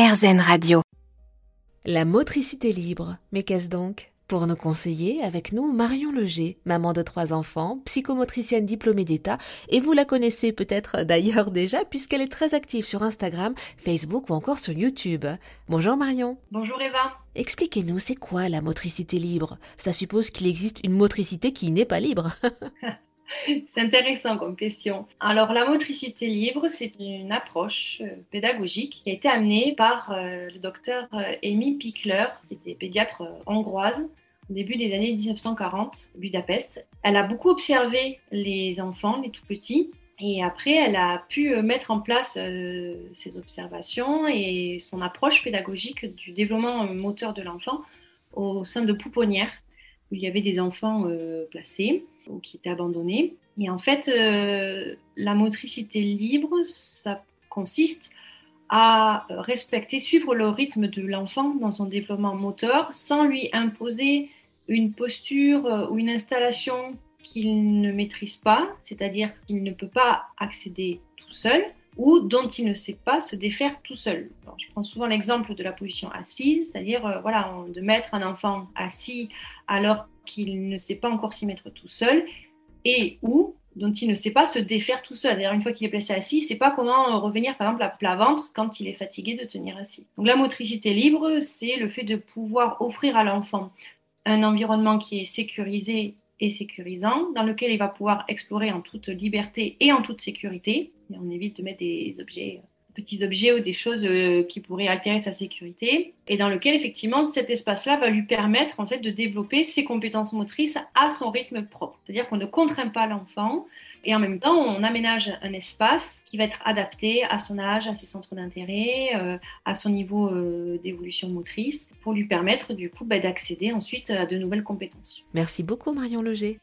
RZN Radio. La motricité libre, mais qu'est-ce donc Pour nous conseiller, avec nous, Marion Leger, maman de trois enfants, psychomotricienne diplômée d'État, et vous la connaissez peut-être d'ailleurs déjà puisqu'elle est très active sur Instagram, Facebook ou encore sur YouTube. Bonjour Marion. Bonjour Eva. Expliquez-nous, c'est quoi la motricité libre? Ça suppose qu'il existe une motricité qui n'est pas libre. C'est intéressant comme question. Alors, la motricité libre, c'est une approche euh, pédagogique qui a été amenée par euh, le docteur euh, Amy Pickler, qui était pédiatre hongroise au début des années 1940, Budapest. Elle a beaucoup observé les enfants, les tout petits, et après, elle a pu mettre en place ses observations et son approche pédagogique du développement moteur de l'enfant au sein de pouponnières où il y avait des enfants placés ou qui étaient abandonnés. Et en fait, euh, la motricité libre, ça consiste à respecter, suivre le rythme de l'enfant dans son développement moteur sans lui imposer une posture euh, ou une installation qu'il ne maîtrise pas, c'est-à-dire qu'il ne peut pas accéder tout seul ou dont il ne sait pas se défaire tout seul. je prends souvent l'exemple de la position assise, c'est-à-dire euh, voilà, de mettre un enfant assis alors qu'il ne sait pas encore s'y mettre tout seul et ou dont il ne sait pas se défaire tout seul. D'ailleurs, une fois qu'il est placé assis, il ne sait pas comment revenir, par exemple, à plat ventre quand il est fatigué de tenir assis. Donc la motricité libre, c'est le fait de pouvoir offrir à l'enfant un environnement qui est sécurisé et sécurisant, dans lequel il va pouvoir explorer en toute liberté et en toute sécurité. Et on évite de mettre des objets petits objets ou des choses euh, qui pourraient altérer sa sécurité et dans lequel effectivement cet espace-là va lui permettre en fait de développer ses compétences motrices à son rythme propre. C'est-à-dire qu'on ne contraint pas l'enfant et en même temps on aménage un espace qui va être adapté à son âge, à ses centres d'intérêt, euh, à son niveau euh, d'évolution motrice pour lui permettre du coup bah, d'accéder ensuite à de nouvelles compétences. Merci beaucoup Marion Loger.